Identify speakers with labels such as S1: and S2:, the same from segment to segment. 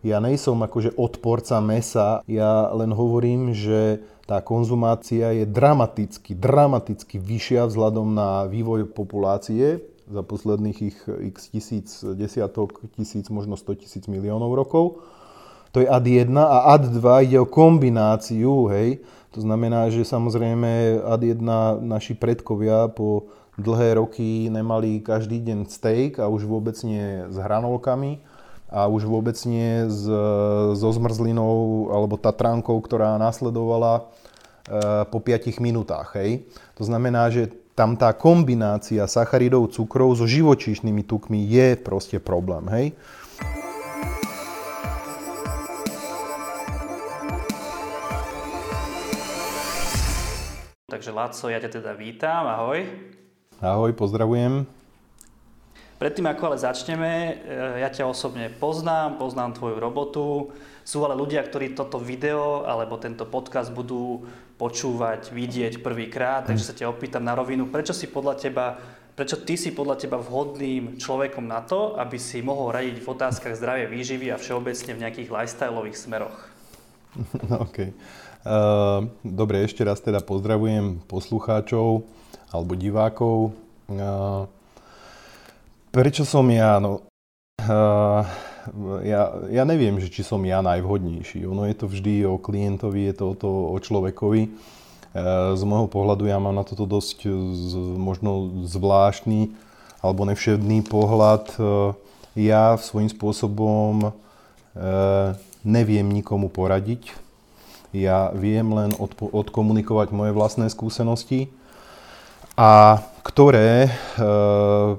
S1: ja nejsom akože odporca mesa, ja len hovorím, že tá konzumácia je dramaticky, dramaticky vyššia vzhľadom na vývoj populácie za posledných ich x tisíc, desiatok tisíc, možno 100 tisíc miliónov rokov. To je ad 1 a ad 2 ide o kombináciu, hej. To znamená, že samozrejme ad 1 naši predkovia po dlhé roky nemali každý deň steak a už vôbec nie s hranolkami a už vôbec nie s, so zmrzlinou alebo tatránkou, ktorá nasledovala e, po 5 minútach. Hej. To znamená, že tam tá kombinácia sacharidov, cukrov so živočíšnymi tukmi je proste problém. Hej.
S2: Takže Laco, ja ťa teda vítam, ahoj.
S1: Ahoj, pozdravujem.
S2: Predtým, ako ale začneme, e, ja ťa osobne poznám, poznám tvoju robotu. Sú ale ľudia, ktorí toto video alebo tento podcast budú počúvať, vidieť prvýkrát, takže sa ťa opýtam na rovinu, prečo si podľa teba Prečo ty si podľa teba vhodným človekom na to, aby si mohol radiť v otázkach zdravia výživy a všeobecne v nejakých lifestyleových smeroch?
S1: OK. Uh, dobre, ešte raz teda pozdravujem poslucháčov alebo divákov. Uh, Prečo som ja? No, uh, ja, ja neviem, že či som ja najvhodnejší. Ono je to vždy o klientovi, je to o, to, o človekovi. Uh, z môjho pohľadu ja mám na toto dosť z, možno zvláštny alebo nevšedný pohľad. Ja svojím spôsobom neviem nikomu poradiť. Ja viem len odpo- odkomunikovať moje vlastné skúsenosti a ktoré e,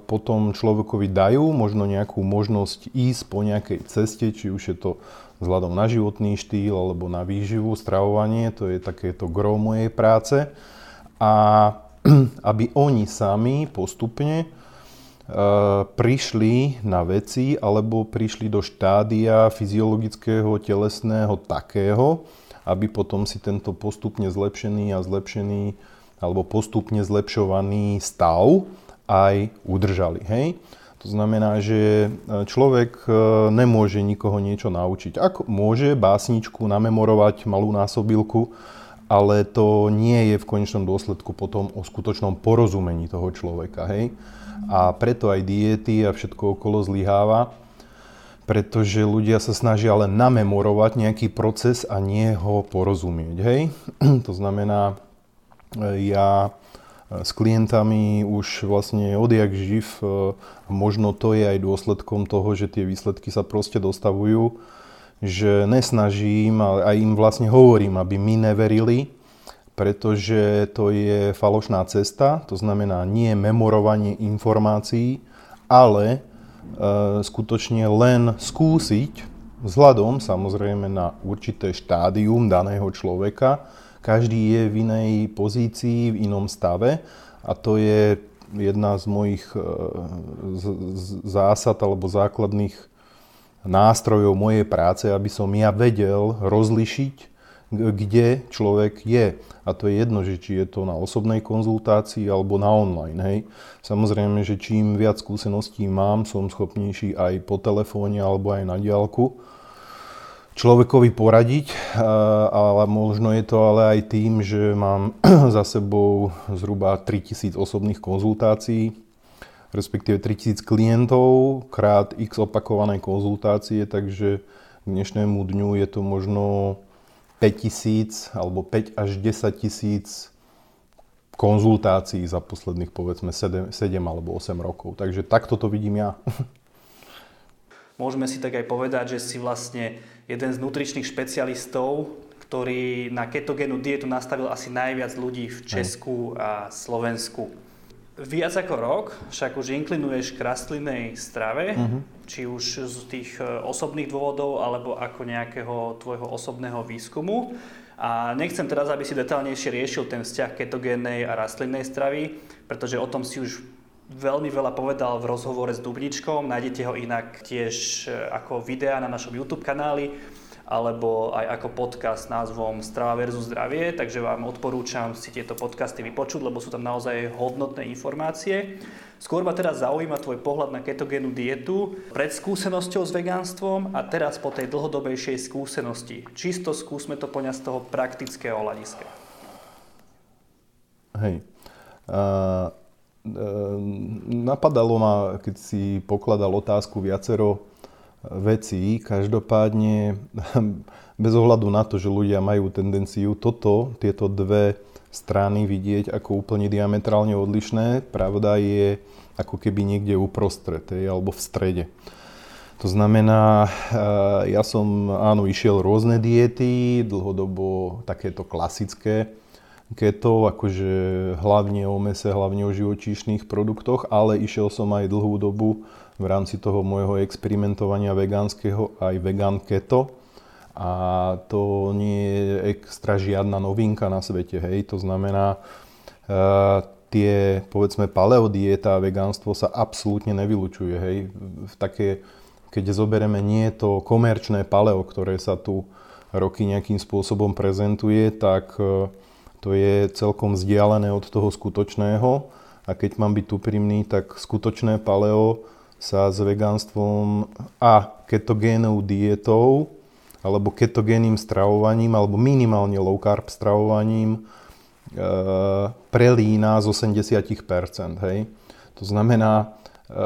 S1: potom človekovi dajú možno nejakú možnosť ísť po nejakej ceste, či už je to vzhľadom na životný štýl alebo na výživu, stravovanie, to je takéto gro mojej práce. A aby oni sami postupne e, prišli na veci alebo prišli do štádia fyziologického, telesného takého, aby potom si tento postupne zlepšený a zlepšený alebo postupne zlepšovaný stav aj udržali. Hej? To znamená, že e, človek e, nemôže nikoho niečo naučiť. Ak môže básničku namemorovať malú násobilku, ale to nie je v konečnom dôsledku potom o skutočnom porozumení toho človeka. Hej? A preto aj diety a všetko okolo zlyháva, pretože ľudia sa snažia len namemorovať nejaký proces a nie ho porozumieť. Hej? to znamená, ja e, s klientami už vlastne odjak živ, e, možno to je aj dôsledkom toho, že tie výsledky sa proste dostavujú, že nesnažím a aj im vlastne hovorím, aby mi neverili, pretože to je falošná cesta, to znamená nie memorovanie informácií, ale e, skutočne len skúsiť vzhľadom samozrejme na určité štádium daného človeka, každý je v inej pozícii, v inom stave a to je jedna z mojich e, zásad alebo základných nástrojov mojej práce, aby som ja vedel rozlišiť, kde človek je. A to je jedno, že či je to na osobnej konzultácii alebo na online. Hej. Samozrejme, že čím viac skúseností mám, som schopnejší aj po telefóne alebo aj na diálku človekovi poradiť, ale možno je to ale aj tým, že mám za sebou zhruba 3000 osobných konzultácií, respektíve 3000 klientov krát x opakované konzultácie, takže k dnešnému dňu je to možno 5000 alebo 5 až 10 tisíc konzultácií za posledných povedzme 7, 7 alebo 8 rokov. Takže takto to vidím ja.
S2: Môžeme si tak aj povedať, že si vlastne jeden z nutričných špecialistov, ktorý na ketogénu dietu nastavil asi najviac ľudí v Česku a Slovensku. Viac ako rok však už inklinuješ k rastlinnej strave, uh-huh. či už z tých e, osobných dôvodov, alebo ako nejakého tvojho osobného výskumu. A nechcem teraz, aby si detálnejšie riešil ten vzťah ketogénnej a rastlinnej stravy, pretože o tom si už veľmi veľa povedal v rozhovore s Dubničkom. Nájdete ho inak tiež e, ako videa na našom YouTube kanáli. alebo aj ako podcast s názvom Strava versus zdravie, takže vám odporúčam si tieto podcasty vypočuť, lebo sú tam naozaj hodnotné informácie. Skôr ma teraz zaujíma tvoj pohľad na ketogénu dietu pred skúsenosťou s vegánstvom a teraz po tej dlhodobejšej skúsenosti. Čisto skúsme to poňať z toho praktického hľadiska.
S1: Hej. Uh, napadalo ma, keď si pokladal otázku viacero vecí. Každopádne, bez ohľadu na to, že ľudia majú tendenciu toto, tieto dve strany vidieť ako úplne diametrálne odlišné. Pravda je ako keby niekde uprostred, alebo v strede. To znamená, eh, ja som áno išiel rôzne diety, dlhodobo takéto klasické keto, akože hlavne o mese, hlavne o živočíšnych produktoch, ale išiel som aj dlhú dobu v rámci toho môjho experimentovania vegánskeho aj vegan keto. A to nie je extra žiadna novinka na svete, hej, to znamená, uh, tie, povedzme, paleodieta a vegánstvo sa absolútne nevylučuje, hej, v také, keď zoberieme nie to komerčné paleo, ktoré sa tu roky nejakým spôsobom prezentuje, tak uh, to je celkom vzdialené od toho skutočného a keď mám byť úprimný, tak skutočné paleo sa s vegánstvom a ketogénou dietou alebo ketogénnym stravovaním, alebo minimálne low carb stravovaním e, prelína z 80%. Hej? To znamená, e,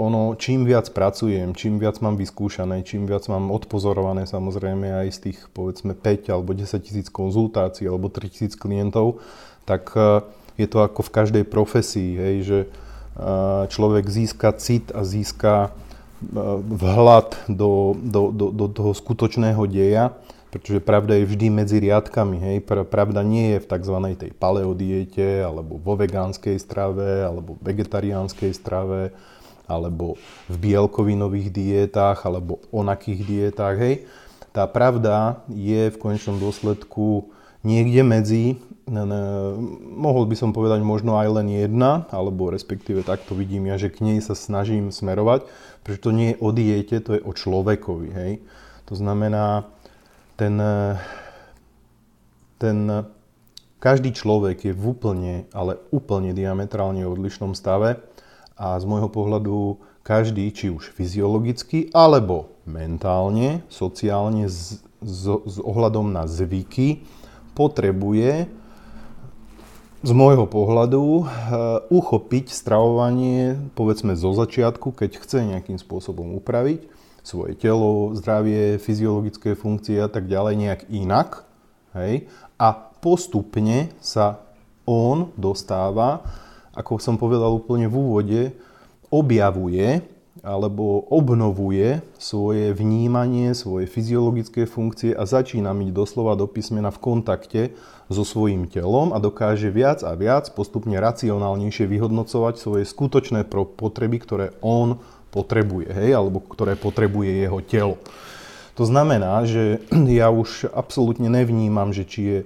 S1: ono, čím viac pracujem, čím viac mám vyskúšané, čím viac mám odpozorované samozrejme aj z tých povedzme 5 alebo 10 tisíc konzultácií alebo 3 tisíc klientov, tak e, je to ako v každej profesii, hej, že e, človek získa cit a získa vhľad do, do, do, do toho skutočného deja, pretože pravda je vždy medzi riadkami. Hej. Pravda nie je v tzv. tej paleodiete, alebo vo vegánskej strave, alebo vegetariánskej strave, alebo v bielkovinových dietách, alebo onakých dietách. Hej. Tá pravda je v konečnom dôsledku niekde medzi, mohol by som povedať možno aj len jedna, alebo respektíve takto vidím ja, že k nej sa snažím smerovať, pretože to nie je o diete, to je o človekovi. Hej. To znamená, ten, ten každý človek je v úplne, ale úplne diametrálne odlišnom stave a z môjho pohľadu každý, či už fyziologicky, alebo mentálne, sociálne, s, s, s ohľadom na zvyky, potrebuje z môjho pohľadu uh, uchopiť stravovanie, povedzme zo začiatku, keď chce nejakým spôsobom upraviť svoje telo, zdravie, fyziologické funkcie a tak ďalej nejak inak. Hej? A postupne sa on dostáva, ako som povedal úplne v úvode, objavuje alebo obnovuje svoje vnímanie, svoje fyziologické funkcie a začína byť doslova do písmena v kontakte so svojím telom a dokáže viac a viac postupne racionálnejšie vyhodnocovať svoje skutočné potreby, ktoré on potrebuje, hej, alebo ktoré potrebuje jeho telo. To znamená, že ja už absolútne nevnímam, že či je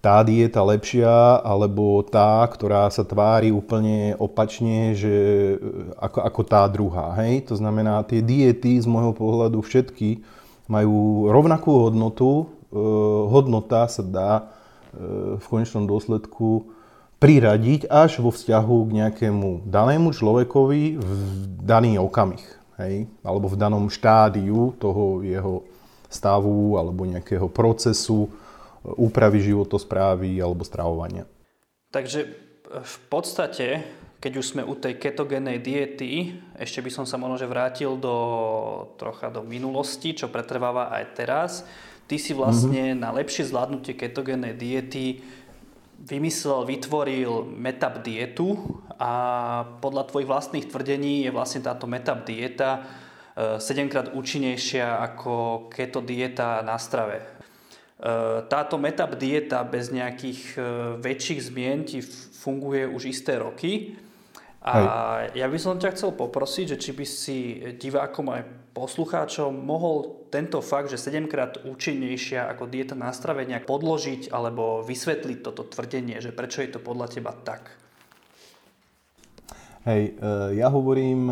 S1: tá dieta lepšia, alebo tá, ktorá sa tvári úplne opačne, že e, ako, ako tá druhá. Hej? To znamená, tie diety z môjho pohľadu všetky majú rovnakú hodnotu. E, hodnota sa dá e, v konečnom dôsledku priradiť až vo vzťahu k nejakému danému človekovi v daný okamih. Hej? Alebo v danom štádiu toho jeho stavu alebo nejakého procesu úpravy životosprávy alebo stravovania.
S2: Takže v podstate, keď už sme u tej ketogénej diety, ešte by som sa možno že vrátil do, trocha do minulosti, čo pretrváva aj teraz. Ty si vlastne mm-hmm. na lepšie zvládnutie ketogénej diety vymyslel, vytvoril metap dietu a podľa tvojich vlastných tvrdení je vlastne táto metap dieta 7 e, krát účinnejšia ako keto dieta na strave. Eh, táto metap dieta bez nejakých eh, väčších zmien ti funguje už isté roky. A Hej. ja by som ťa chcel poprosiť, že či by si divákom aj poslucháčom mohol tento fakt, že 7 krát účinnejšia ako dieta na strave nejak podložiť alebo vysvetliť toto tvrdenie, že prečo je to podľa teba tak?
S1: Hej, eh, ja hovorím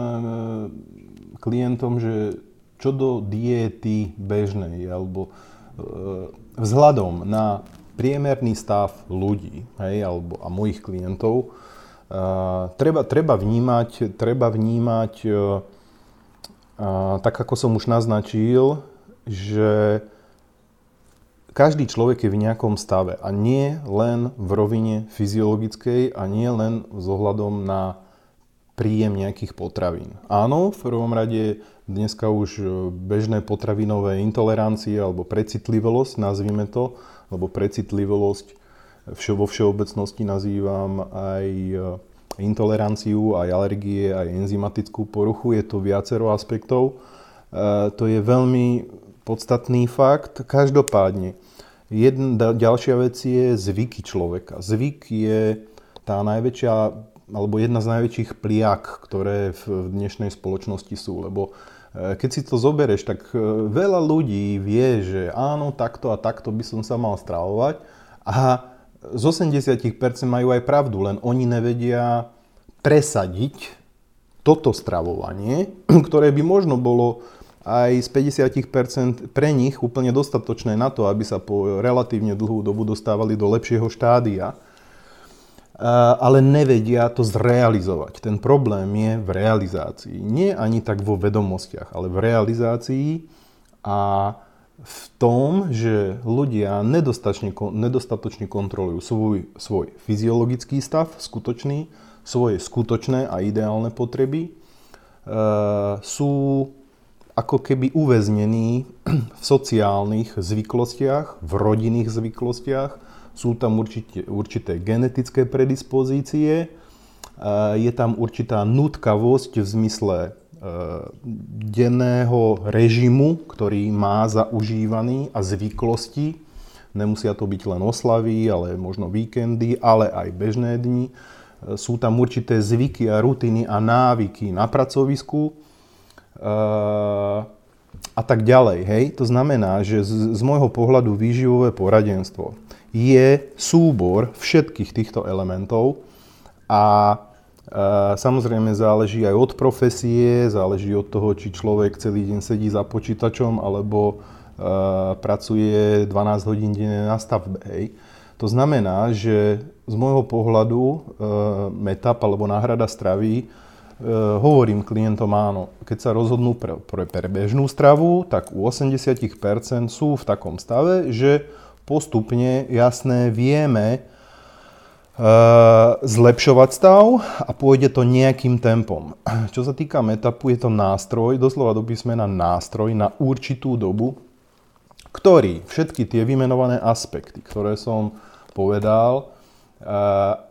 S1: klientom, že čo do diety bežnej, alebo vzhľadom na priemerný stav ľudí hej, alebo, a mojich klientov, uh, treba, treba vnímať, treba vnímať uh, tak ako som už naznačil, že každý človek je v nejakom stave a nie len v rovine fyziologickej a nie len s ohľadom na príjem nejakých potravín. Áno, v prvom rade dneska už bežné potravinové intolerancie alebo precitlivosť, nazvime to, lebo precitlivosť vo všeobecnosti nazývam aj e, intoleranciu, aj alergie, aj enzymatickú poruchu. Je to viacero aspektov. E, to je veľmi podstatný fakt. Každopádne, jedna ďalšia vec je zvyky človeka. Zvyk je tá najväčšia, alebo jedna z najväčších pliak, ktoré v dnešnej spoločnosti sú. Lebo Eh, keď si to zoberieš, tak eh, veľa ľudí vie, že áno, takto a takto by som sa mal stravovať a z 80% majú aj pravdu, len oni nevedia presadiť toto stravovanie, ktoré by možno bolo aj z 50% pre nich úplne dostatočné na to, aby sa po relatívne dlhú dobu dostávali do lepšieho štádia ale nevedia to zrealizovať. Ten problém je v realizácii. Nie ani tak vo vedomostiach, ale v realizácii a v tom, že ľudia nedostatočne, nedostatočne kontrolujú svoj, svoj fyziologický stav, skutočný, svoje skutočné a ideálne potreby, e, sú ako keby uväznení v sociálnych zvyklostiach, v rodinných zvyklostiach, sú tam určite, určité genetické predispozície, je tam určitá nutkavosť v zmysle e, denného režimu, ktorý má zaužívaný a zvyklosti. Nemusia to byť len oslavy, ale možno víkendy, ale aj bežné dni. E, sú tam určité zvyky a rutiny a návyky na pracovisku e, a tak ďalej. Hej? To znamená, že z, z môjho pohľadu výživové poradenstvo je súbor všetkých týchto elementov a e, samozrejme záleží aj od profesie, záleží od toho, či človek celý deň sedí za počítačom alebo e, pracuje 12 hodín denne na stavbe. Hej. To znamená, že z môjho pohľadu e, metap alebo náhrada stravy hovorím klientom áno, keď sa rozhodnú pre, pre, pre bežnú stravu, tak u 80% sú v takom stave, že postupne, jasné, vieme uh, zlepšovať stav a pôjde to nejakým tempom. Čo sa týka metapu, je to nástroj, doslova do písmena nástroj na určitú dobu, ktorý všetky tie vymenované aspekty, ktoré som povedal, uh,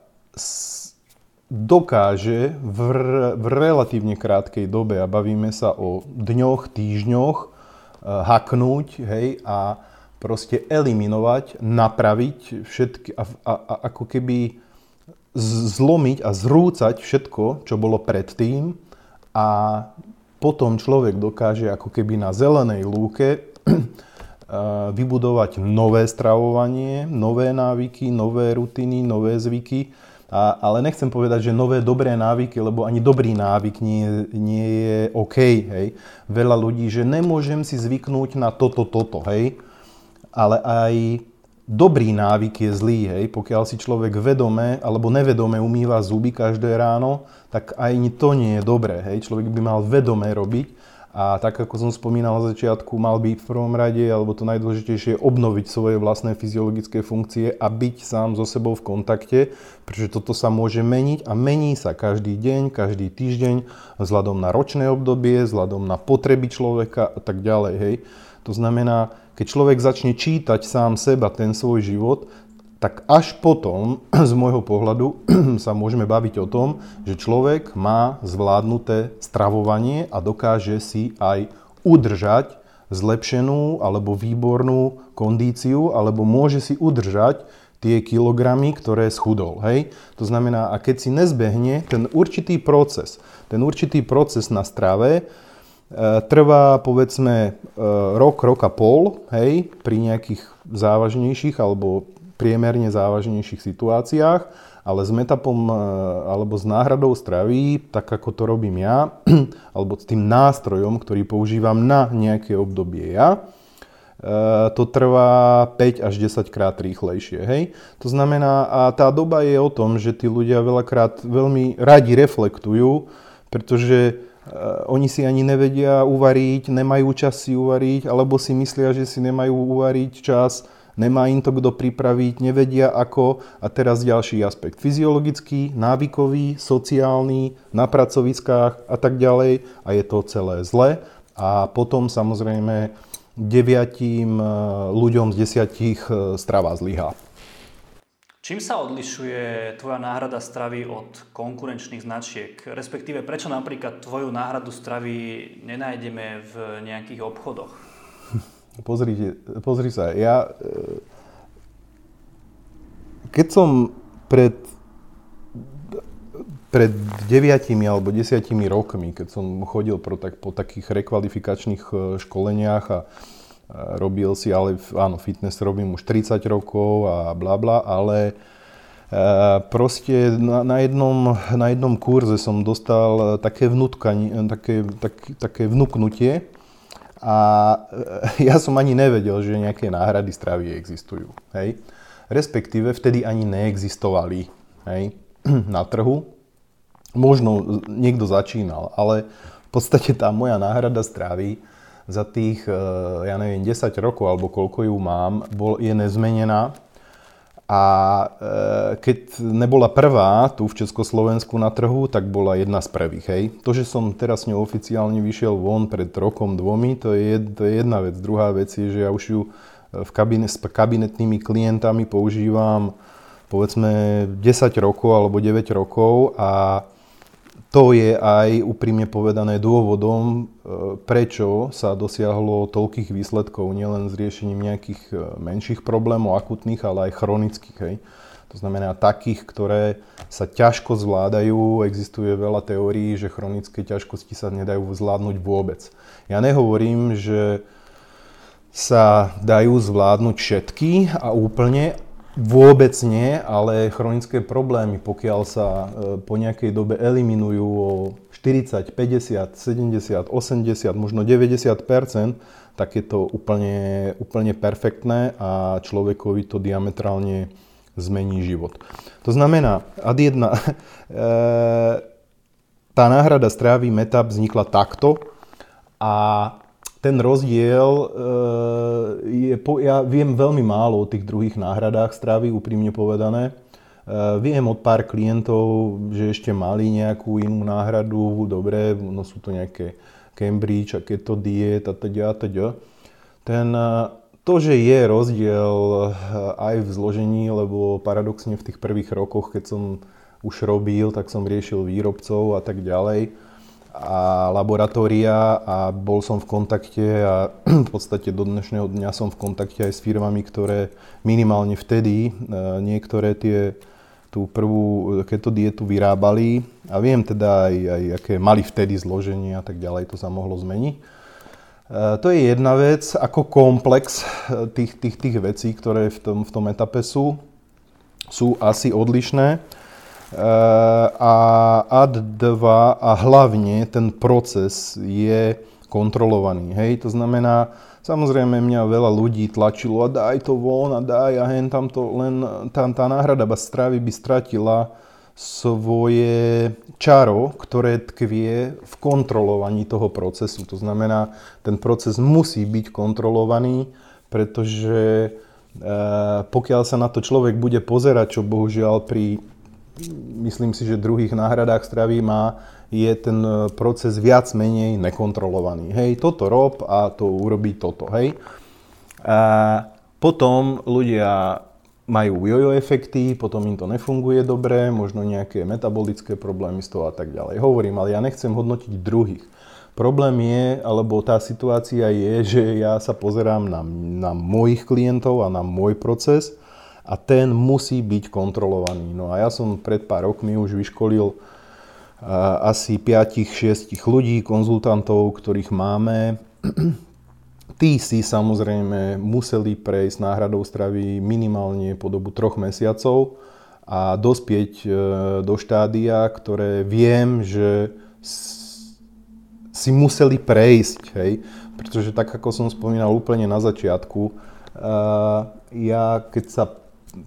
S1: dokáže v, v relatívne krátkej dobe, a bavíme sa o dňoch, týždňoch, uh, haknúť hej, a proste eliminovať, napraviť všetky a, a, a ako keby zlomiť a zrúcať všetko, čo bolo predtým a potom človek dokáže ako keby na zelenej lúke vybudovať nové stravovanie, nové návyky, nové rutiny, nové zvyky. A, ale nechcem povedať, že nové dobré návyky, lebo ani dobrý návyk nie, nie je OK. Hej. Veľa ľudí, že nemôžem si zvyknúť na toto, toto. Hej ale aj dobrý návyk je zlý, hej. Pokiaľ si človek vedome alebo nevedome umýva zuby každé ráno, tak aj to nie je dobré, hej. Človek by mal vedome robiť a tak ako som spomínal na začiatku, mal by v prvom rade, alebo to najdôležitejšie, obnoviť svoje vlastné fyziologické funkcie a byť sám so sebou v kontakte, pretože toto sa môže meniť a mení sa každý deň, každý týždeň, vzhľadom na ročné obdobie, vzhľadom na potreby človeka a tak ďalej, hej. To znamená, keď človek začne čítať sám seba, ten svoj život, tak až potom, z môjho pohľadu, sa môžeme baviť o tom, že človek má zvládnuté stravovanie a dokáže si aj udržať zlepšenú alebo výbornú kondíciu, alebo môže si udržať tie kilogramy, ktoré schudol. Hej? To znamená, a keď si nezbehne ten určitý proces, ten určitý proces na strave, trvá povedzme e, rok, rok a pol, hej, pri nejakých závažnejších alebo priemerne závažnejších situáciách, ale s metapom alebo s náhradou stravy, tak ako to robím ja, alebo s tým nástrojom, ktorý používam na nejaké obdobie ja, to trvá 5 až 10 krát rýchlejšie. Hej? To znamená, a tá doba je o tom, že tí ľudia veľakrát veľmi radi reflektujú, pretože oni si ani nevedia uvariť, nemajú čas si uvariť, alebo si myslia, že si nemajú uvariť čas, nemá im to kto pripraviť, nevedia ako. A teraz ďalší aspekt. Fyziologický, návykový, sociálny, na pracoviskách a tak ďalej. A je to celé zle. A potom samozrejme deviatim e, ľuďom z desiatich e, strava zlyhá.
S2: Čím sa odlišuje tvoja náhrada stravy od konkurenčných značiek? Respektíve, prečo napríklad tvoju náhradu stravy nenájdeme v nejakých obchodoch?
S1: Pozri, pozri sa, ja... E, keď som pred pred deviatimi alebo desiatimi rokmi, keď som chodil pro, tak, po takých rekvalifikačných e, školeniach a, robil si, ale áno, fitness robím už 30 rokov a bla bla, ale e, proste na, na, jednom, na jednom kurze som dostal také, vnutkanie, také, tak, také vnúknutie a e, ja som ani nevedel, že nejaké náhrady stravy existujú. Hej? Respektíve vtedy ani neexistovali hej? na trhu možno niekto začínal, ale v podstate tá moja náhrada stravy za tých, e, ja neviem, 10 rokov alebo koľko ju mám, bol, je nezmenená. A e, keď nebola prvá tu v Československu na trhu, tak bola jedna z prvých. Hej. To, že som teraz ňou oficiálne vyšiel von pred rokom, dvomi, to je, to je jedna vec. Druhá vec je, že ja už ju v kabine, s kabinetnými klientami používam povedzme 10 rokov alebo 9 rokov a to je aj úprimne povedané dôvodom, e, prečo sa dosiahlo toľkých výsledkov, nielen s riešením nejakých e, menších problémov, akutných, ale aj chronických. Hej. To znamená takých, ktoré sa ťažko zvládajú. Existuje veľa teórií, že chronické ťažkosti sa nedajú zvládnuť vôbec. Ja nehovorím, že sa dajú zvládnuť všetky a úplne, Vôbec nie, ale chronické problémy, pokiaľ sa e, po nejakej dobe eliminujú o 40, 50, 70, 80, možno 90 tak je to úplne, úplne perfektné a človekovi to diametrálne zmení život. To znamená, ad jedna, e, tá náhrada strávy Metap vznikla takto a ten rozdiel eh, je, ja viem veľmi málo o tých druhých náhradách stravy, úprimne povedané. Eh, viem od pár klientov, že ešte mali nejakú inú náhradu, dobre, no sú to nejaké Cambridge a keto diet a teda a teda. Ten, eh, to, že je rozdiel aj v zložení, lebo paradoxne v tých prvých rokoch, keď som už robil, tak som riešil výrobcov a tak ďalej a laboratória a bol som v kontakte a v podstate do dnešného dňa som v kontakte aj s firmami, ktoré minimálne vtedy e, niektoré tie tú prvú keto dietu vyrábali a viem teda aj, aj aké mali vtedy zloženie a tak ďalej, to sa mohlo zmeniť. E, to je jedna vec, ako komplex e, tých, tých, tých vecí, ktoré v tom, v tom etape sú, sú asi odlišné. A ad 2 a hlavne ten proces je kontrolovaný. Hej? To znamená, samozrejme mňa veľa ľudí tlačilo a daj to von a daj a hen tam to len, tam tá náhrada stravy by stratila svoje čaro, ktoré tkvie v kontrolovaní toho procesu. To znamená, ten proces musí byť kontrolovaný, pretože e, pokiaľ sa na to človek bude pozerať, čo bohužiaľ pri myslím si, že druhých náhradách stravy má, je ten e, proces viac menej nekontrolovaný. Hej, toto rob a to urobí toto, hej. A potom ľudia majú jojo efekty, potom im to nefunguje dobre, možno nejaké metabolické problémy z toho a tak ďalej. Hovorím, ale ja nechcem hodnotiť druhých. Problém je, alebo tá situácia je, že ja sa pozerám na, na mojich klientov a na môj proces a ten musí byť kontrolovaný. No a ja som pred pár rokmi už vyškolil asi 5-6 ľudí, konzultantov, ktorých máme Tí si samozrejme museli prejsť náhradou stravy minimálne po dobu troch mesiacov a dospieť e, do štádia, ktoré viem, že si museli prejsť, hej? pretože tak ako som spomínal úplne na začiatku, ja keď sa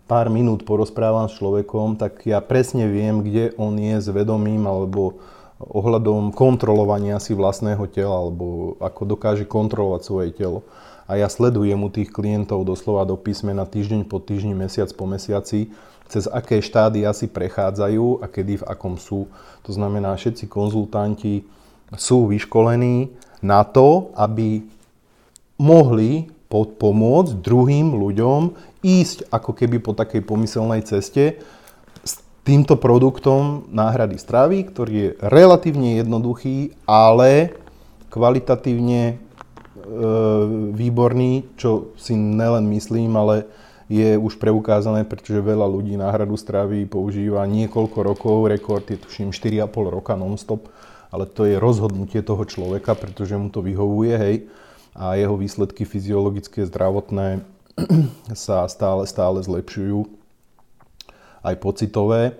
S1: pár minút porozprávam s človekom, tak ja presne viem, kde on je s vedomím alebo ohľadom kontrolovania si vlastného tela, alebo ako dokáže kontrolovať svoje telo. A ja sledujem u tých klientov doslova do písmena týždeň po týždni, mesiac po mesiaci, cez aké štádia si prechádzajú a kedy v akom sú. To znamená, všetci konzultanti sú vyškolení na to, aby mohli pomôcť druhým ľuďom ísť ako keby po takej pomyselnej ceste týmto produktom náhrady stravy, ktorý je relatívne jednoduchý, ale kvalitatívne e, výborný, čo si nelen myslím, ale je už preukázané, pretože veľa ľudí náhradu stravy používa niekoľko rokov, rekord je tuším 4,5 roka non-stop, ale to je rozhodnutie toho človeka, pretože mu to vyhovuje, hej, a jeho výsledky fyziologické, zdravotné sa stále, stále zlepšujú aj pocitové.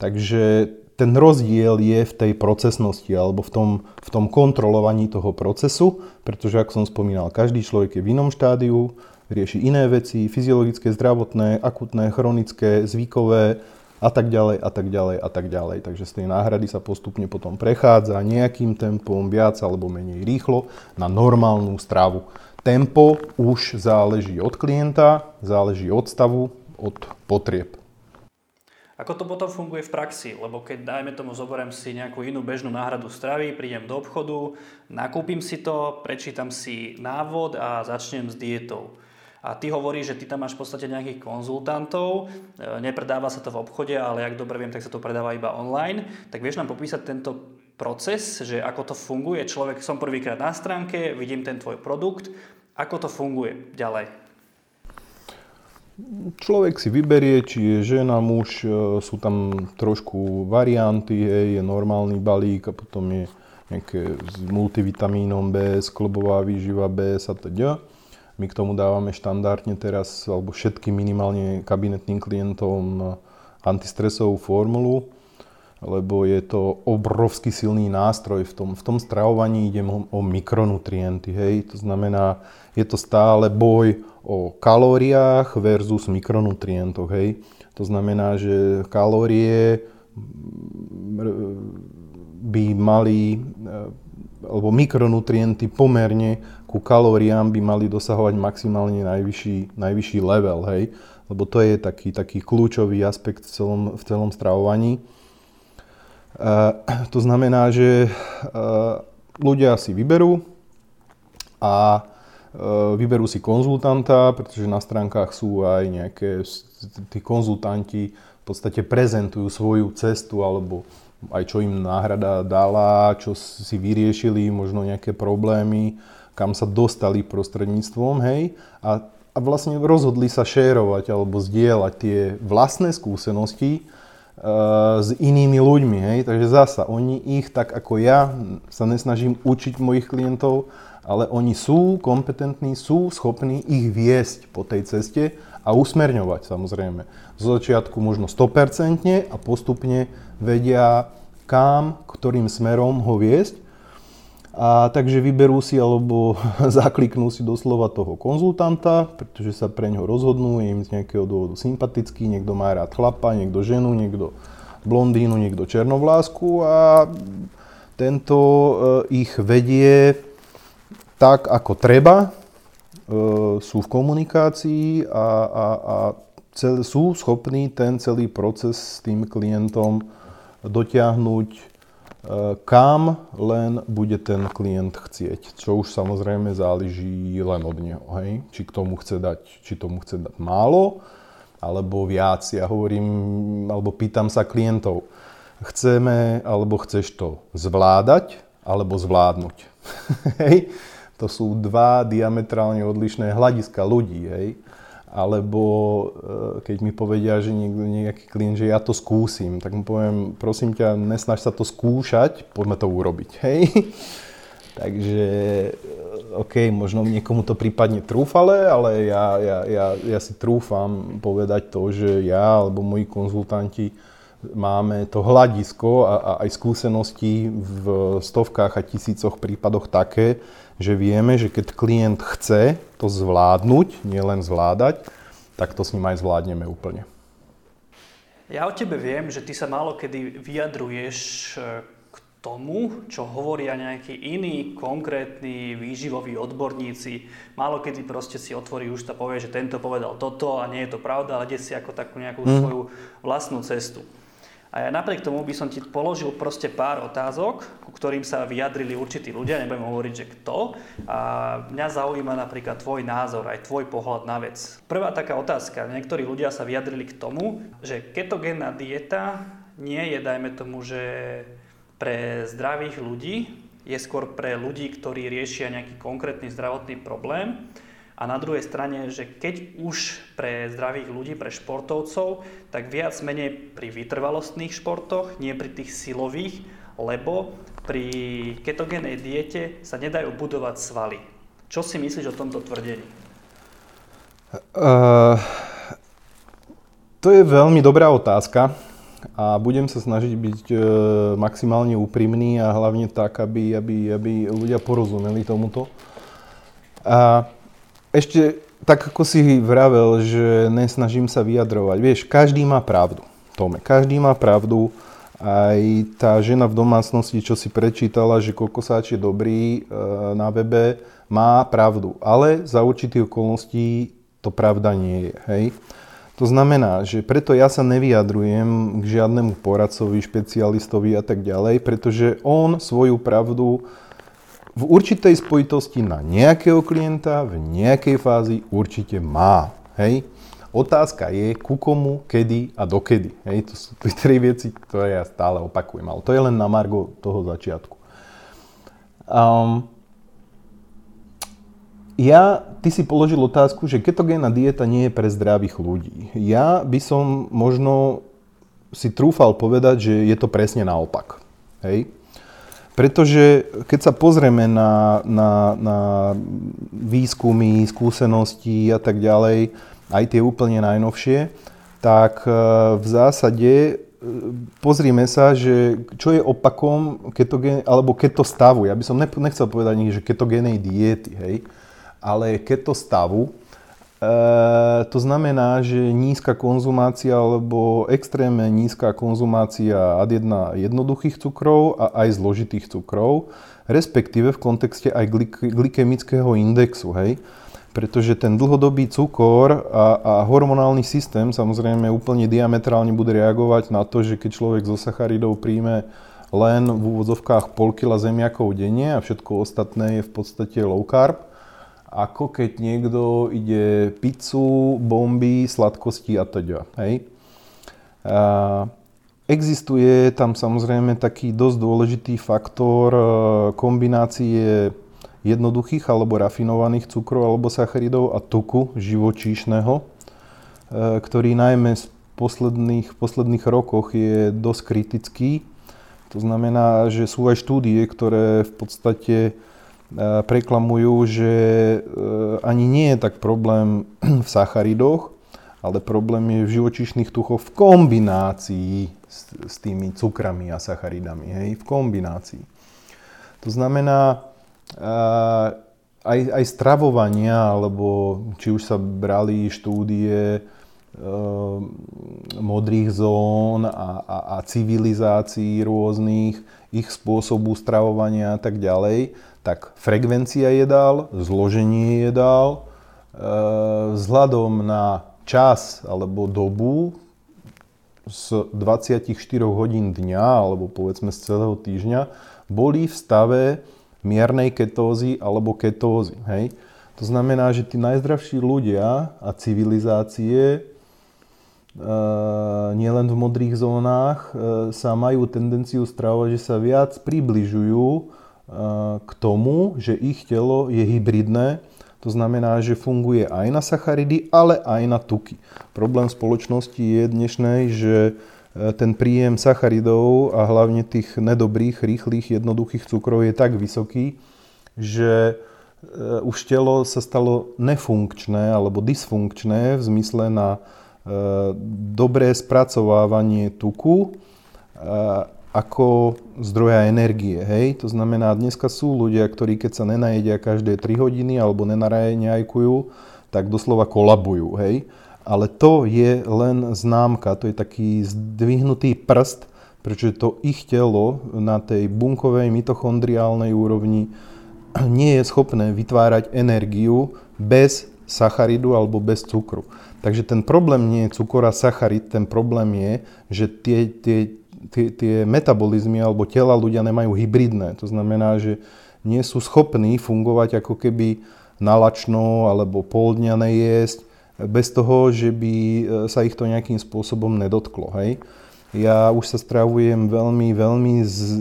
S1: Takže ten rozdiel je v tej procesnosti alebo v tom, v tom kontrolovaní toho procesu, pretože ako som spomínal, každý človek je v inom štádiu, rieši iné veci, fyziologické, zdravotné, akutné, chronické, zvykové a tak ďalej a tak ďalej a tak ďalej. Takže z tej náhrady sa postupne potom prechádza nejakým tempom, viac alebo menej rýchlo na normálnu stravu. Tempo už záleží od klienta, záleží od stavu, od potrieb.
S2: Ako to potom funguje v praxi? Lebo keď, dajme tomu, zoberiem si nejakú inú bežnú náhradu stravy, prídem do obchodu, nakúpim si to, prečítam si návod a začnem s dietou. A ty hovoríš, že ty tam máš v podstate nejakých konzultantov, e, nepredáva sa to v obchode, ale ak dobre viem, tak sa to predáva iba online. Tak vieš nám popísať tento proces, že ako to funguje? Človek, som prvýkrát na stránke, vidím ten tvoj produkt, ako to funguje ďalej?
S1: Človek si vyberie, či je žena, muž, e, sú tam trošku varianty, je normálny balík a potom je nejaké s multivitamínom B, sklbová výživa B a teda. My k tomu dávame štandardne teraz, alebo všetkým minimálne kabinetným klientom antistresovú formulu, lebo je to obrovský silný nástroj v tom, v tom stravovaní, ide o, mikronutrienty, hej, to znamená, je to stále boj o kalóriách versus mikronutrientoch. Hej. To znamená, že kalórie by mali, alebo mikronutrienty pomerne ku kalóriám by mali dosahovať maximálne najvyšší, najvyšší level, hej? lebo to je taký, taký kľúčový aspekt v celom, v celom stravovaní. Uh, to znamená, že uh, ľudia si vyberú a vyberú si konzultanta, pretože na stránkach sú aj nejaké, tí konzultanti v podstate prezentujú svoju cestu alebo aj čo im náhrada dala, čo si vyriešili, možno nejaké problémy, kam sa dostali prostredníctvom, hej, a, a vlastne rozhodli sa šérovať alebo zdieľať tie vlastné skúsenosti uh, s inými ľuďmi, hej, takže zasa, oni ich, tak ako ja, sa nesnažím učiť mojich klientov, ale oni sú kompetentní, sú schopní ich viesť po tej ceste a usmerňovať samozrejme. Z začiatku možno 100% a postupne vedia kam, ktorým smerom ho viesť. A takže vyberú si alebo zakliknú si doslova toho konzultanta, pretože sa pre ňo rozhodnú, je im z nejakého dôvodu sympatický, niekto má rád chlapa, niekto ženu, niekto blondínu, niekto černovlásku a tento eh, ich vedie tak, ako treba, e, sú v komunikácii a, a, a cel, sú schopní ten celý proces s tým klientom dotiahnuť e, kam len bude ten klient chcieť. Čo už samozrejme záleží len od neho. Hej? Či, k tomu chce dať, či tomu chce dať málo, alebo viac. Ja hovorím, alebo pýtam sa klientov, chceme, alebo chceš to zvládať, alebo zvládnuť. Hej? to sú dva diametrálne odlišné hľadiska ľudí, hej. Alebo e, keď mi povedia, že niekto, nejaký klient, že ja to skúsim, tak mu poviem, prosím ťa, nesnaž sa to skúšať, poďme to urobiť, hej. Takže e, OK, možno niekomu to prípadne trúfale, ale ja, ja, ja, ja si trúfam povedať to, že ja alebo moji konzultanti máme to hľadisko a, a aj skúsenosti v stovkách a tisícoch prípadoch také, že vieme, že keď klient chce to zvládnuť, nielen zvládať, tak to s ním aj zvládneme úplne.
S2: Ja o tebe viem, že ty sa málo kedy vyjadruješ e, k tomu, čo hovoria nejakí iní konkrétni výživoví odborníci. Málo kedy proste si otvorí už a povie, že tento povedal toto a nie je to pravda, ale ide si ako takú nejakú mm. svoju vlastnú cestu. A ja napriek tomu by som ti položil proste pár otázok, ku ktorým sa vyjadrili určití ľudia, nebudem hovoriť, že kto. A mňa zaujíma napríklad tvoj názor, aj tvoj pohľad na vec. Prvá taká otázka. Niektorí ľudia sa vyjadrili k tomu, že ketogénna dieta nie je, dajme tomu, že pre zdravých ľudí, je skôr pre ľudí, ktorí riešia nejaký konkrétny zdravotný problém a na druhej strane, že keď už pre zdravých ľudí, pre športovcov, tak viac menej pri vytrvalostných športoch, nie pri tých silových, lebo pri ketogénej diete sa nedajú budovať svaly. Čo si myslíš o tomto tvrdení? Uh,
S1: to je veľmi dobrá otázka a budem sa snažiť byť uh, maximálne úprimný a hlavne tak, aby, aby, aby ľudia porozumeli tomuto. Uh, ešte tak ako si vravel, že nesnažím sa vyjadrovať. Vieš, každý má pravdu. Tome, každý má pravdu. Aj tá žena v domácnosti, čo si prečítala, že kokosáč je dobrý e, na webe, má pravdu. Ale za určitých okolností to pravda nie je. Hej? To znamená, že preto ja sa nevyjadrujem k žiadnemu poradcovi, špecialistovi a tak ďalej, pretože on svoju pravdu v určitej spojitosti na nejakého klienta v nejakej fázi určite má. Hej? Otázka je, ku komu, kedy a dokedy. Hej? To sú tri veci, ktoré ja stále opakujem, ale to je len na margo toho začiatku. Um, ja, ty si položil otázku, že ketogénna dieta nie je pre zdravých ľudí. Ja by som možno si trúfal povedať, že je to presne naopak. Hej? Pretože keď sa pozrieme na, na, na výskumy, skúsenosti a tak ďalej, aj tie úplne najnovšie, tak e, v zásade e, pozrime sa, že čo je opakom ketogén, alebo keto stavu. Ja by som nechcel povedať ani, že ketogénej diety, hej, ale keto stavu, to znamená, že nízka konzumácia alebo extrémne nízka konzumácia ad 1 jednoduchých cukrov a aj zložitých cukrov, respektíve v kontexte aj glykemického indexu, hej. Pretože ten dlhodobý cukor a, a hormonálny systém samozrejme úplne diametrálne bude reagovať na to, že keď človek zo sacharidov príjme len v úvodzovkách pol kila zemiakov denne a všetko ostatné je v podstate low carb, ako keď niekto ide pizzu, bomby, sladkosti a teda. Hej? A existuje tam samozrejme taký dosť dôležitý faktor e, kombinácie jednoduchých alebo rafinovaných cukrov alebo sacharidov a tuku živočíšneho, e, ktorý najmä v posledných, posledných rokoch je dosť kritický. To znamená, že sú aj štúdie, ktoré v podstate preklamujú, že e, ani nie je tak problém v sacharidoch, ale problém je v živočišných tuchoch v kombinácii s, s tými cukrami a sacharidami, hej, v kombinácii. To znamená, e, aj, aj stravovania, alebo či už sa brali štúdie modrých zón a, a, a civilizácií rôznych, ich spôsobu stravovania a tak ďalej, tak frekvencia jedál, zloženie jedál, e, vzhľadom na čas alebo dobu z 24 hodín dňa alebo povedzme z celého týždňa boli v stave miernej ketózy alebo ketózy. Hej? To znamená, že tí najzdravší ľudia a civilizácie e, nielen v modrých zónach e, sa majú tendenciu stravovať, že sa viac približujú k tomu, že ich telo je hybridné, to znamená, že funguje aj na sacharidy, ale aj na tuky. Problém spoločnosti je dnešnej, že e, ten príjem sacharidov a hlavne tých nedobrých, rýchlych, jednoduchých cukrov je tak vysoký, že už telo sa stalo nefunkčné alebo dysfunkčné v zmysle na dobré spracovávanie tuku ako zdroja energie. Hej? To znamená, dneska sú ľudia, ktorí keď sa nenajedia každé 3 hodiny alebo nenarajkujú, tak doslova kolabujú. Hej? Ale to je len známka, to je taký zdvihnutý prst, pretože to ich telo na tej bunkovej mitochondriálnej úrovni nie je schopné vytvárať energiu bez sacharidu alebo bez cukru. Takže ten problém nie je cukor a sacharid, ten problém je, že tie, tie tie, tie metabolizmy alebo tela ľudia nemajú hybridné. To znamená, že nie sú schopní fungovať ako keby nalačno alebo pol dňa nejesť bez toho, že by e, sa ich to nejakým spôsobom nedotklo. Hej? Ja už sa stravujem veľmi, veľmi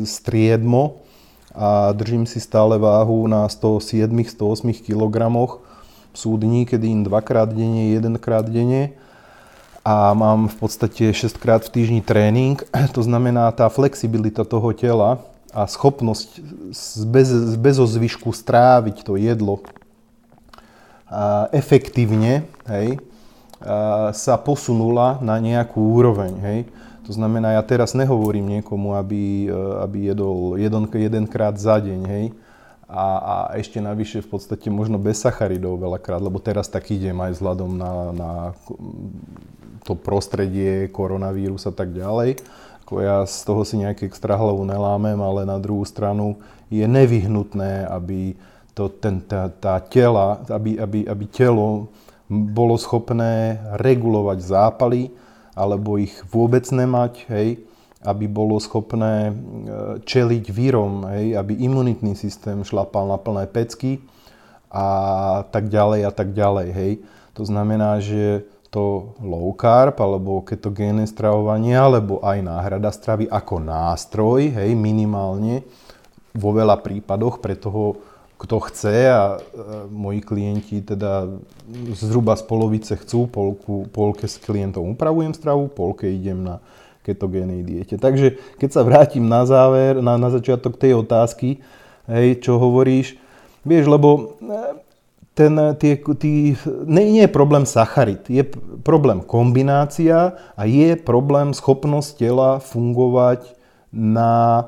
S1: striedmo a držím si stále váhu na 107-108 kg. Sú dní, kedy im dvakrát denne, jedenkrát denne a mám v podstate 6 krát v týždni tréning. To znamená, tá flexibilita toho tela a schopnosť bez, bez ozvyšku stráviť to jedlo a efektívne hej, a sa posunula na nejakú úroveň. Hej. To znamená, ja teraz nehovorím niekomu, aby, aby jedol jeden, jedenkrát za deň, hej, a, a ešte navyše v podstate možno bez sacharidov veľakrát, lebo teraz tak idem aj vzhľadom na, na to prostredie, koronavírus a tak ďalej. Ako ja z toho si nejaké extra hlavu nelámem, ale na druhú stranu je nevyhnutné, aby to, ten, tá, tá tela, aby, aby, aby telo bolo schopné regulovať zápaly, alebo ich vôbec nemať, hej, aby bolo schopné e, čeliť vírom, hej, aby imunitný systém šlapal na plné pecky a tak ďalej a tak ďalej. Hej. To znamená, že to low carb alebo ketogénne stravovanie alebo aj náhrada stravy ako nástroj, hej, minimálne vo veľa prípadoch pre toho, kto chce a e, moji klienti teda zhruba z polovice chcú, polku, polke s klientov upravujem stravu, polke idem na ketogénej diete. Takže keď sa vrátim na záver, na, na začiatok tej otázky, hej, čo hovoríš, vieš, lebo e, ten, tie, tí, nie, nie je problém sacharit, je problém kombinácia a je problém schopnosť tela fungovať na,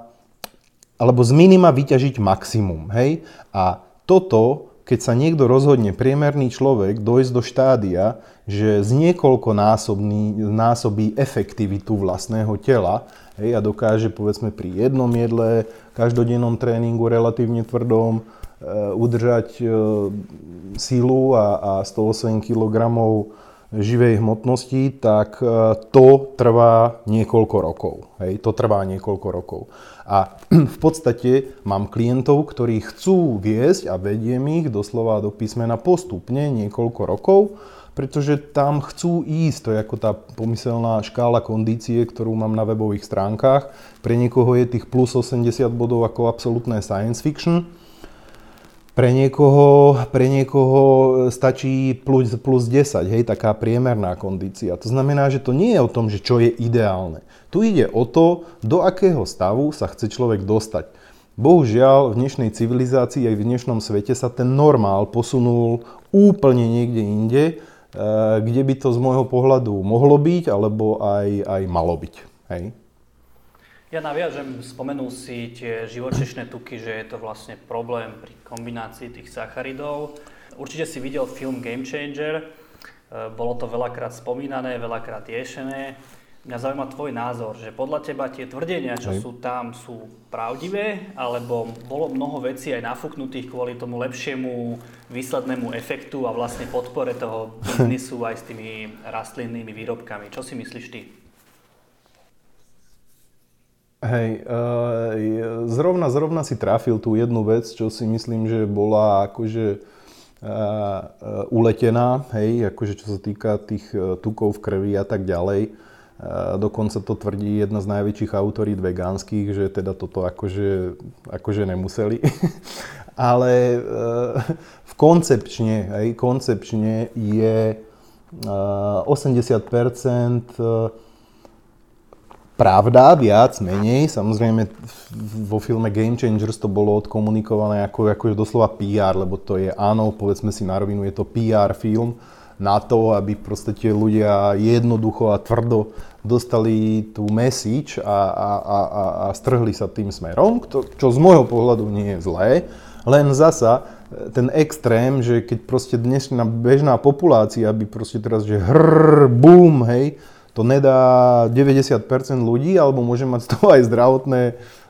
S1: alebo z minima vyťažiť maximum. Hej? A toto, keď sa niekto rozhodne, priemerný človek, dojsť do štádia, že z niekoľko násobný, násobí efektivitu vlastného tela hej, a dokáže povedzme pri jednom jedle, každodennom tréningu relatívne tvrdom, udržať eh, sílu a, a 108 kg živej hmotnosti, tak eh, to trvá niekoľko rokov. Hej, to trvá niekoľko rokov. A v podstate mám klientov, ktorí chcú viesť a vediem ich doslova do písmena postupne niekoľko rokov, pretože tam chcú ísť. To je ako tá pomyselná škála kondície, ktorú mám na webových stránkach. Pre niekoho je tých plus 80 bodov ako absolútne science fiction pre niekoho, pre niekoho stačí plus, plus 10, hej, taká priemerná kondícia. To znamená, že to nie je o tom, že čo je ideálne. Tu ide o to, do akého stavu sa chce človek dostať. Bohužiaľ, v dnešnej civilizácii aj v dnešnom svete sa ten normál posunul úplne niekde inde, eh, kde by to z môjho pohľadu mohlo byť, alebo aj, aj malo byť. Hej.
S2: Ja naviažem, spomenul si tie živočišné tuky, že je to vlastne problém pri kombinácii tých sacharidov. Určite si videl film Game Changer, e, bolo to veľakrát spomínané, veľakrát riešené. Mňa zaujíma tvoj názor, že podľa teba tie tvrdenia, čo sú tam, sú pravdivé, alebo bolo mnoho vecí aj nafúknutých kvôli tomu lepšiemu výslednému efektu a vlastne podpore toho biznisu aj s tými rastlinnými výrobkami. Čo si myslíš ty?
S1: Hej, zrovna, zrovna si trafil tú jednu vec, čo si myslím, že bola akože uletená, hej, akože čo sa týka tých e, tukov v krvi a tak ďalej. Dokonca to tvrdí jedna z najväčších autorít vegánskych, že teda toto akože, akože nemuseli. Ale v koncepčne, hej, koncepčne je 80% Pravda, viac, menej. Samozrejme vo filme Game Changers to bolo odkomunikované ako, ako doslova PR, lebo to je áno, povedzme si na rovinu, je to PR film na to, aby proste tie ľudia jednoducho a tvrdo dostali tú message a, a, a, a strhli sa tým smerom, čo z môjho pohľadu nie je zlé. Len zasa ten extrém, že keď proste dnešná bežná populácia by proste teraz, že hrrr, boom, hej, to nedá 90% ľudí, alebo môže mať z toho aj zdravotné,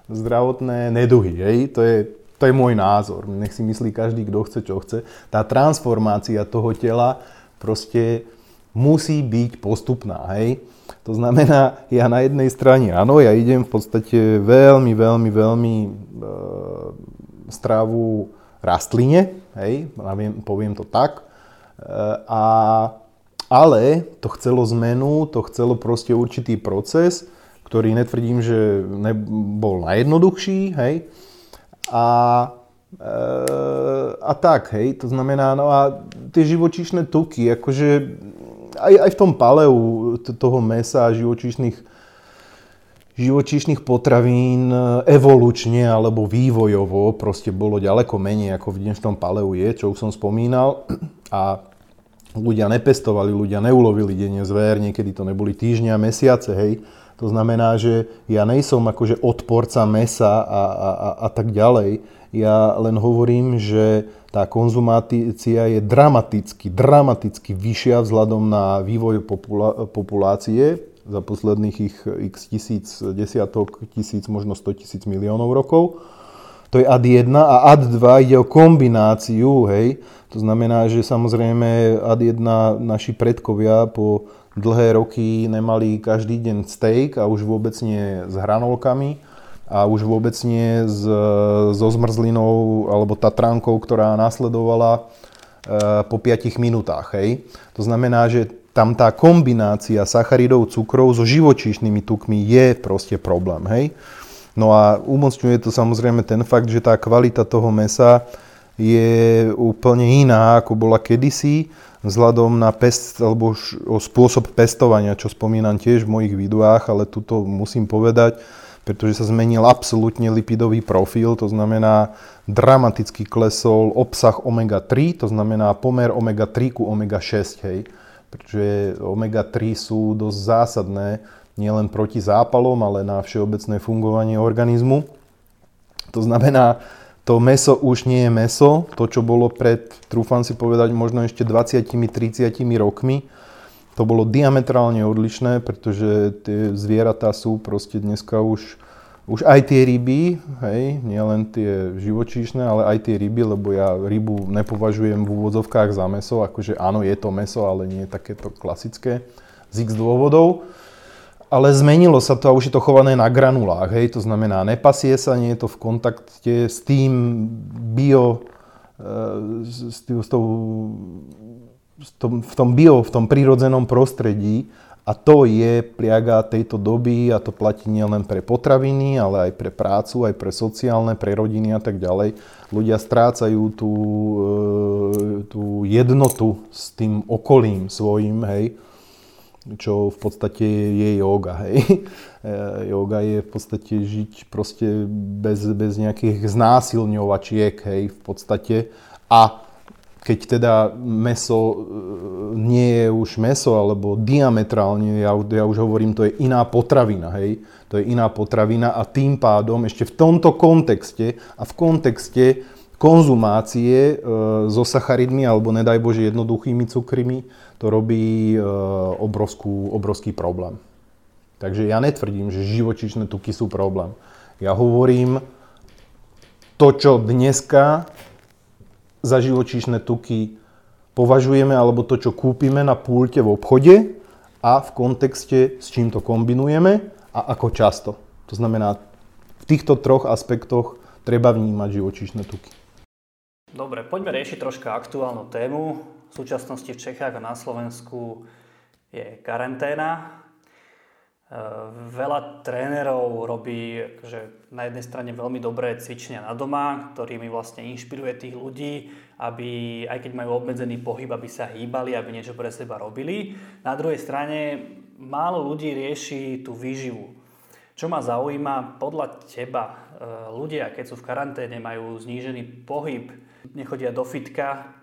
S1: zdravotné neduhy. Hej? To, je, to je môj názor. Nech si myslí každý, kto chce, čo chce. Tá transformácia toho tela proste musí byť postupná. Hej? To znamená, ja na jednej strane, áno, ja idem v podstate veľmi, veľmi, veľmi e, strávu rastline, hej, poviem to tak. E, a ale to chcelo zmenu, to chcelo proste určitý proces, ktorý netvrdím, že bol najjednoduchší, hej. A, e, a tak, hej, to znamená, no a tie živočíšne tuky, akože aj, aj v tom paleu toho mesa a živočíšnych živočíšnych potravín evolučne alebo vývojovo proste bolo ďaleko menej ako v dnešnom paleu je, čo už som spomínal. A ľudia nepestovali, ľudia neulovili denne zver, niekedy to neboli týždňa a mesiace, hej. To znamená, že ja nejsom akože odporca mesa a, a, a, a tak ďalej. Ja len hovorím, že tá konzumácia je dramaticky, dramaticky vyššia vzhľadom na vývoj popula- populácie za posledných ich x tisíc, desiatok tisíc, možno 100 tisíc miliónov rokov. To je ad 1 a ad 2 ide o kombináciu, hej, to znamená, že samozrejme ad 1 naši predkovia po dlhé roky nemali každý deň steak a už vôbec nie s hranolkami a už vôbec nie s, so zmrzlinou alebo tatránkou, ktorá následovala e, po 5 minútach. Hej. To znamená, že tam tá kombinácia sacharidov, cukrov so živočíšnymi tukmi je proste problém. Hej. No a umocňuje to samozrejme ten fakt, že tá kvalita toho mesa je úplne iná, ako bola kedysi, vzhľadom na pest, alebo spôsob pestovania, čo spomínam tiež v mojich videách, ale tuto musím povedať, pretože sa zmenil absolútne lipidový profil, to znamená dramaticky klesol obsah omega-3, to znamená pomer omega-3 ku omega-6, hej. Pretože omega-3 sú dosť zásadné nielen proti zápalom, ale na všeobecné fungovanie organizmu. To znamená, to meso už nie je meso, to čo bolo pred, trúfam si povedať, možno ešte 20-30 rokmi, to bolo diametrálne odlišné, pretože tie zvieratá sú proste dneska už, už aj tie ryby, hej, nielen tie živočíšne, ale aj tie ryby, lebo ja rybu nepovažujem v úvodzovkách za meso, akože áno, je to meso, ale nie je takéto klasické. Z x dôvodov ale zmenilo sa to a už je to chované na granulách, hej, to znamená nepasie sa, nie je to v kontakte s tým bio, e, s, tým, s tou, s tom, v tom bio, v tom prírodzenom prostredí. A to je pliaga tejto doby a to platí nielen pre potraviny, ale aj pre prácu, aj pre sociálne, pre rodiny a tak ďalej. Ľudia strácajú tú, e, tú jednotu s tým okolím svojim, hej, čo v podstate je yoga. Hej. yoga je v podstate žiť proste bez, bez nejakých znásilňovačiek, hej, v podstate. A keď teda meso e, nie je už meso, alebo diametrálne, ja, ja už hovorím, to je iná potravina, hej, to je iná potravina a tým pádom ešte v tomto kontexte a v kontexte konzumácie e, so sacharidmi alebo nedaj Bože jednoduchými cukrmi, to robí e, obrovskú, obrovský problém. Takže ja netvrdím, že živočišné tuky sú problém. Ja hovorím to, čo dneska za živočíšne tuky považujeme, alebo to, čo kúpime na púlte v obchode a v kontexte, s čím to kombinujeme a ako často. To znamená, v týchto troch aspektoch treba vnímať živočíšne tuky.
S2: Dobre, poďme riešiť troška aktuálnu tému. V súčasnosti v Čechách a na Slovensku je karanténa. E, veľa trénerov robí že na jednej strane veľmi dobré cvičenia na doma, ktorými vlastne inšpiruje tých ľudí, aby aj keď majú obmedzený pohyb, aby sa hýbali, aby niečo pre seba robili. Na druhej strane málo ľudí rieši tú výživu. Čo ma zaujíma, podľa teba e, ľudia, keď sú v karanténe, majú znížený pohyb, nechodia do fitka,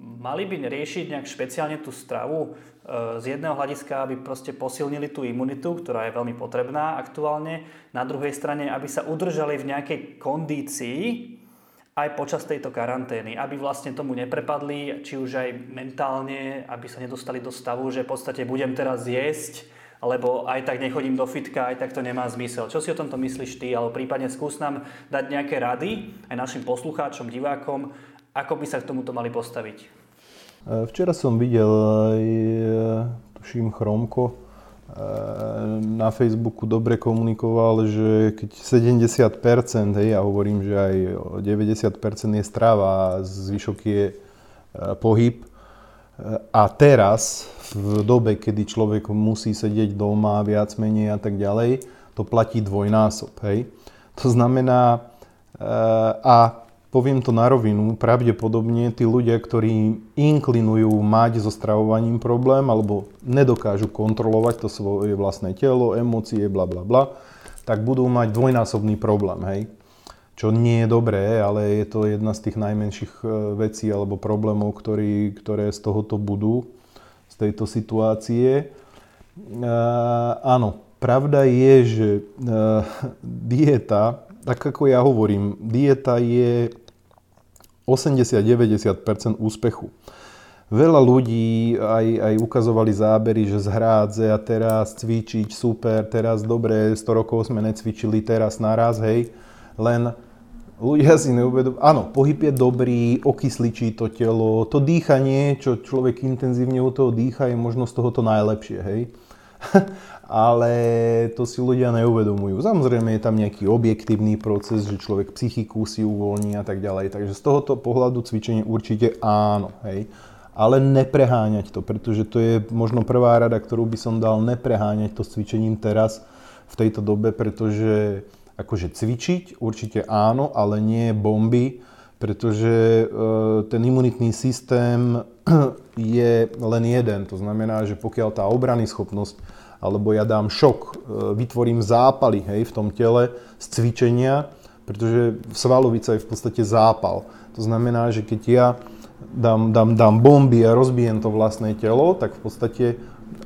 S2: mali by riešiť nejak špeciálne tú stravu e, z jedného hľadiska, aby proste posilnili tú imunitu, ktorá je veľmi potrebná aktuálne. Na druhej strane, aby sa udržali v nejakej kondícii aj počas tejto karantény, aby vlastne tomu neprepadli, či už aj mentálne, aby sa nedostali do stavu, že v podstate budem teraz jesť, lebo aj tak nechodím do fitka, aj tak to nemá zmysel. Čo si o tomto myslíš ty, alebo prípadne skús nám dať nejaké rady aj našim poslucháčom, divákom, ako by sa k tomuto mali postaviť?
S1: E, včera som videl e, tuším, Chromko, e, na Facebooku dobre komunikoval, že keď 70%, hej, ja hovorím, že aj 90% je strava a zvyšok je pohyb. A teraz v dobe, kedy človek musí sedieť doma viac menej a tak ďalej, to platí dvojnásob. Hej? To znamená, a poviem to na rovinu, pravdepodobne tí ľudia, ktorí inklinujú mať so stravovaním problém alebo nedokážu kontrolovať to svoje vlastné telo, emócie, bla bla bla, tak budú mať dvojnásobný problém. Hej? Čo nie je dobré, ale je to jedna z tých najmenších eh, vecí alebo problémov, ktorý, ktoré z tohoto budú tejto situácie. Áno, pravda je, že dieta, tak ako ja hovorím, dieta je 80-90% úspechu. Veľa ľudí aj, aj ukazovali zábery, že z a teraz cvičiť, super, teraz dobre, 100 rokov sme necvičili, teraz naraz, hej. Len ľudia si neuvedomujú, áno, pohyb je dobrý, okysličí to telo, to dýchanie, čo človek intenzívne u toho dýcha, je možno z toho to najlepšie, hej. Ale to si ľudia neuvedomujú. Samozrejme je tam nejaký objektívny proces, že človek psychiku si uvoľní a tak ďalej. Takže z tohoto pohľadu cvičenie určite áno, hej. Ale nepreháňať to, pretože to je možno prvá rada, ktorú by som dal, nepreháňať to s cvičením teraz v tejto dobe, pretože akože cvičiť, určite áno, ale nie bomby, pretože e, ten imunitný systém je len jeden. To znamená, že pokiaľ tá obrany schopnosť, alebo ja dám šok, e, vytvorím zápaly hej, v tom tele z cvičenia, pretože svalovica je v podstate zápal. To znamená, že keď ja dám, dám, dám bomby a rozbijem to vlastné telo, tak v podstate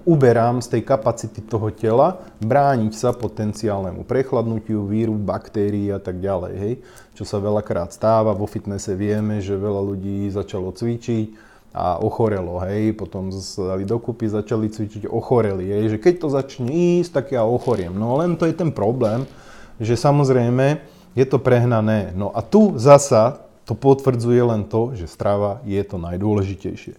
S1: uberám z tej kapacity toho tela brániť sa potenciálnemu prechladnutiu, víru, baktérií a tak ďalej. Hej? Čo sa veľakrát stáva, vo fitnesse vieme, že veľa ľudí začalo cvičiť a ochorelo, hej, potom dali dokupy, začali cvičiť, ochoreli, hej, že keď to začne ísť, tak ja ochoriem. No len to je ten problém, že samozrejme je to prehnané. No a tu zasa to potvrdzuje len to, že strava je to najdôležitejšie.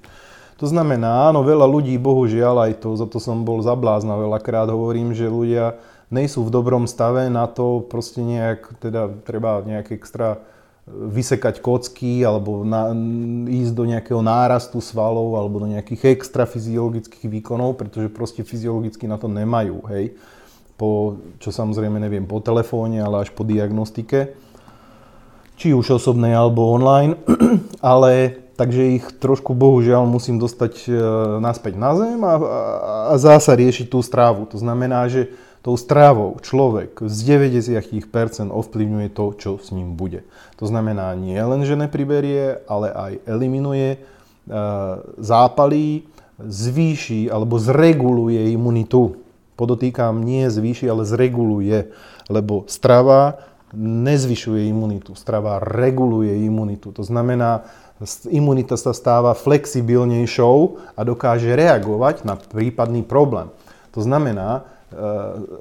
S1: To znamená, áno, veľa ľudí, bohužiaľ aj to, za to som bol zablázna veľakrát, hovorím, že ľudia nejsú v dobrom stave na to proste nejak, teda treba nejak extra vysekať kocky alebo na, ísť do nejakého nárastu svalov alebo do nejakých extra fyziologických výkonov, pretože proste fyziologicky na to nemajú, hej. Po, čo samozrejme neviem, po telefóne, ale až po diagnostike. Či už osobnej alebo online. ale takže ich trošku bohužiaľ musím dostať e, naspäť na zem a, a, a zasa riešiť tú strávu. To znamená, že tou strávou človek z 90% ovplyvňuje to, čo s ním bude. To znamená nie len, že nepriberie, ale aj eliminuje e, zápaly, zvýši alebo zreguluje imunitu. Podotýkam, nie zvýši, ale zreguluje, lebo strava nezvyšuje imunitu, strava reguluje imunitu. To znamená, imunita sa stáva flexibilnejšou a dokáže reagovať na prípadný problém. To znamená,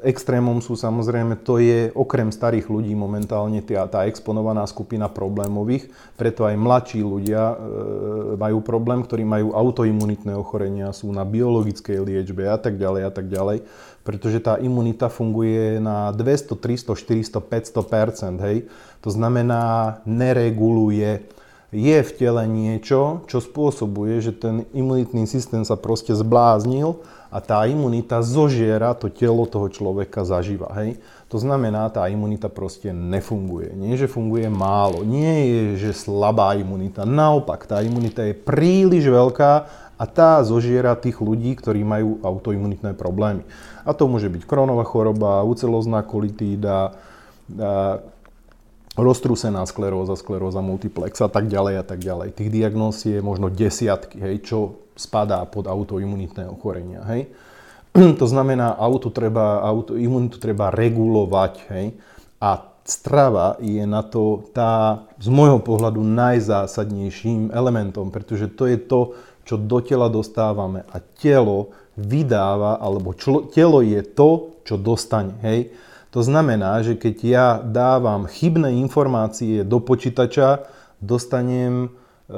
S1: extrémom sú samozrejme, to je okrem starých ľudí momentálne tá, tá exponovaná skupina problémových, preto aj mladší ľudia e, majú problém, ktorí majú autoimunitné ochorenia, sú na biologickej liečbe a tak ďalej a tak ďalej, pretože tá imunita funguje na 200, 300, 400, 500 hej. To znamená, nereguluje je v tele niečo, čo spôsobuje, že ten imunitný systém sa proste zbláznil a tá imunita zožiera to telo toho človeka zaživa. Hej? To znamená, tá imunita proste nefunguje. Nie, že funguje málo, nie je, že slabá imunita. Naopak, tá imunita je príliš veľká a tá zožiera tých ľudí, ktorí majú autoimunitné problémy. A to môže byť kronová choroba, ucelozná kolitída, roztrúsená skleróza, skleróza multiplex a tak ďalej a tak ďalej. Tých diagnóz je možno desiatky, hej, čo spadá pod autoimunitné ochorenia. Hej. To znamená, auto treba, autoimunitu treba regulovať. Hej. A strava je na to tá z môjho pohľadu najzásadnejším elementom, pretože to je to, čo do tela dostávame a telo vydáva, alebo člo, telo je to, čo dostane. Hej? To znamená, že keď ja dávam chybné informácie do počítača, dostanem e,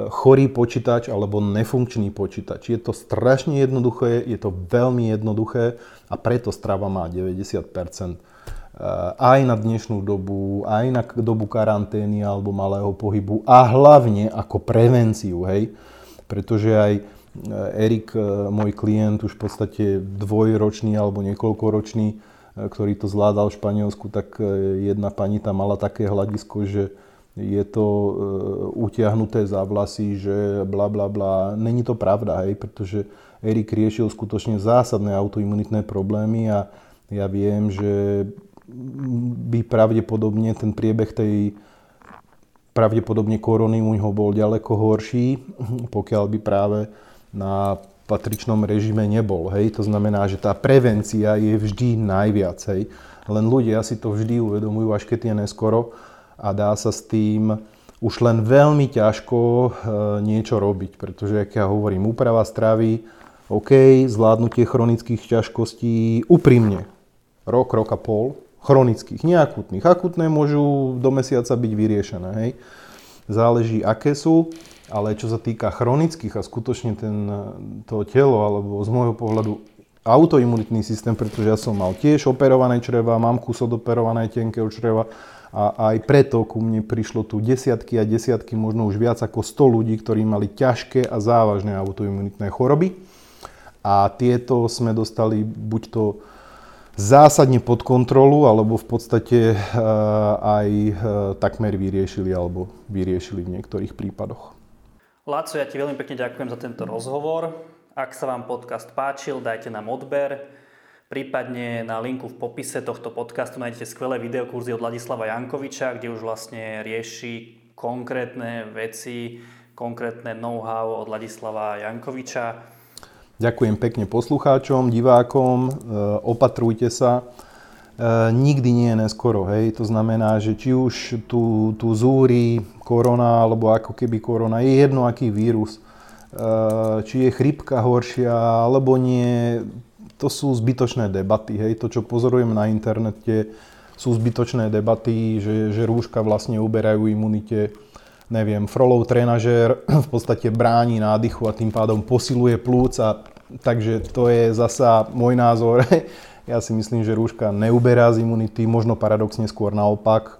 S1: chorý počítač alebo nefunkčný počítač. Je to strašne jednoduché, je to veľmi jednoduché a preto strava má 90% e, aj na dnešnú dobu, aj na dobu karantény alebo malého pohybu a hlavne ako prevenciu. Hej? pretože aj e, Erik, môj klient, už v podstate dvojročný alebo niekoľkoročný, ktorý to zvládal v Španielsku, tak jedna pani tam mala také hľadisko, že je to utiahnuté za vlasy, že bla bla bla. Není to pravda, hej, pretože Erik riešil skutočne zásadné autoimunitné problémy a ja viem, že by pravdepodobne ten priebeh tej pravdepodobne korony u neho bol ďaleko horší, pokiaľ by práve na patričnom režime nebol. Hej? To znamená, že tá prevencia je vždy najviac. Hej? Len ľudia si to vždy uvedomujú, až keď je neskoro a dá sa s tým už len veľmi ťažko e, niečo robiť, pretože, ak ja hovorím, úprava stravy, OK, zvládnutie chronických ťažkostí, úprimne, rok, rok a pol, chronických, neakutných. Akutné môžu do mesiaca byť vyriešené, hej. Záleží, aké sú, ale čo sa týka chronických a skutočne ten, to telo, alebo z môjho pohľadu autoimunitný systém, pretože ja som mal tiež operované čreva, mám kus odoperované tenkého čreva a aj preto ku mne prišlo tu desiatky a desiatky, možno už viac ako 100 ľudí, ktorí mali ťažké a závažné autoimunitné choroby. A tieto sme dostali buď to zásadne pod kontrolu, alebo v podstate eh, aj eh, takmer vyriešili, alebo vyriešili v niektorých prípadoch.
S2: Láco, ja ti veľmi pekne ďakujem za tento rozhovor. Ak sa vám podcast páčil, dajte nám odber. Prípadne na linku v popise tohto podcastu nájdete skvelé videokurzy od Ladislava Jankoviča, kde už vlastne rieši konkrétne veci, konkrétne know-how od Ladislava Jankoviča
S1: Ďakujem pekne poslucháčom, divákom, e, opatrujte sa. E, nikdy nie je neskoro, hej. To znamená, že či už tu, tu zúri korona, alebo ako keby korona, je jedno aký vírus. E, či je chrypka horšia, alebo nie, to sú zbytočné debaty, hej. To, čo pozorujem na internete, sú zbytočné debaty, že, že rúška vlastne uberajú imunite neviem, frolov trenažér v podstate bráni nádychu a tým pádom posiluje plúc a takže to je zasa môj názor. Ja si myslím, že rúška neuberá z imunity, možno paradoxne skôr naopak.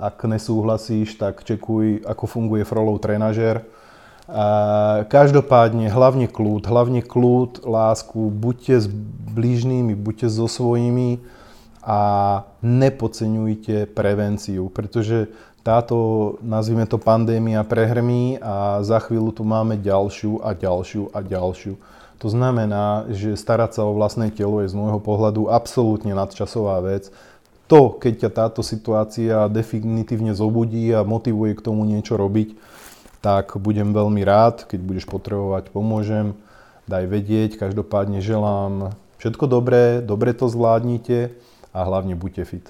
S1: Ak nesúhlasíš, tak čekuj, ako funguje frolov trenažér. Každopádne, hlavne kľúd, hlavne kľúd, lásku, buďte s blížnými, buďte so svojimi a nepodceňujte prevenciu, pretože táto, nazvime to pandémia, prehrmí a za chvíľu tu máme ďalšiu a ďalšiu a ďalšiu. To znamená, že starať sa o vlastné telo je z môjho pohľadu absolútne nadčasová vec. To, keď ťa táto situácia definitívne zobudí a motivuje k tomu niečo robiť, tak budem veľmi rád, keď budeš potrebovať, pomôžem, daj vedieť. Každopádne želám všetko dobré, dobre to zvládnite a hlavne buďte fit.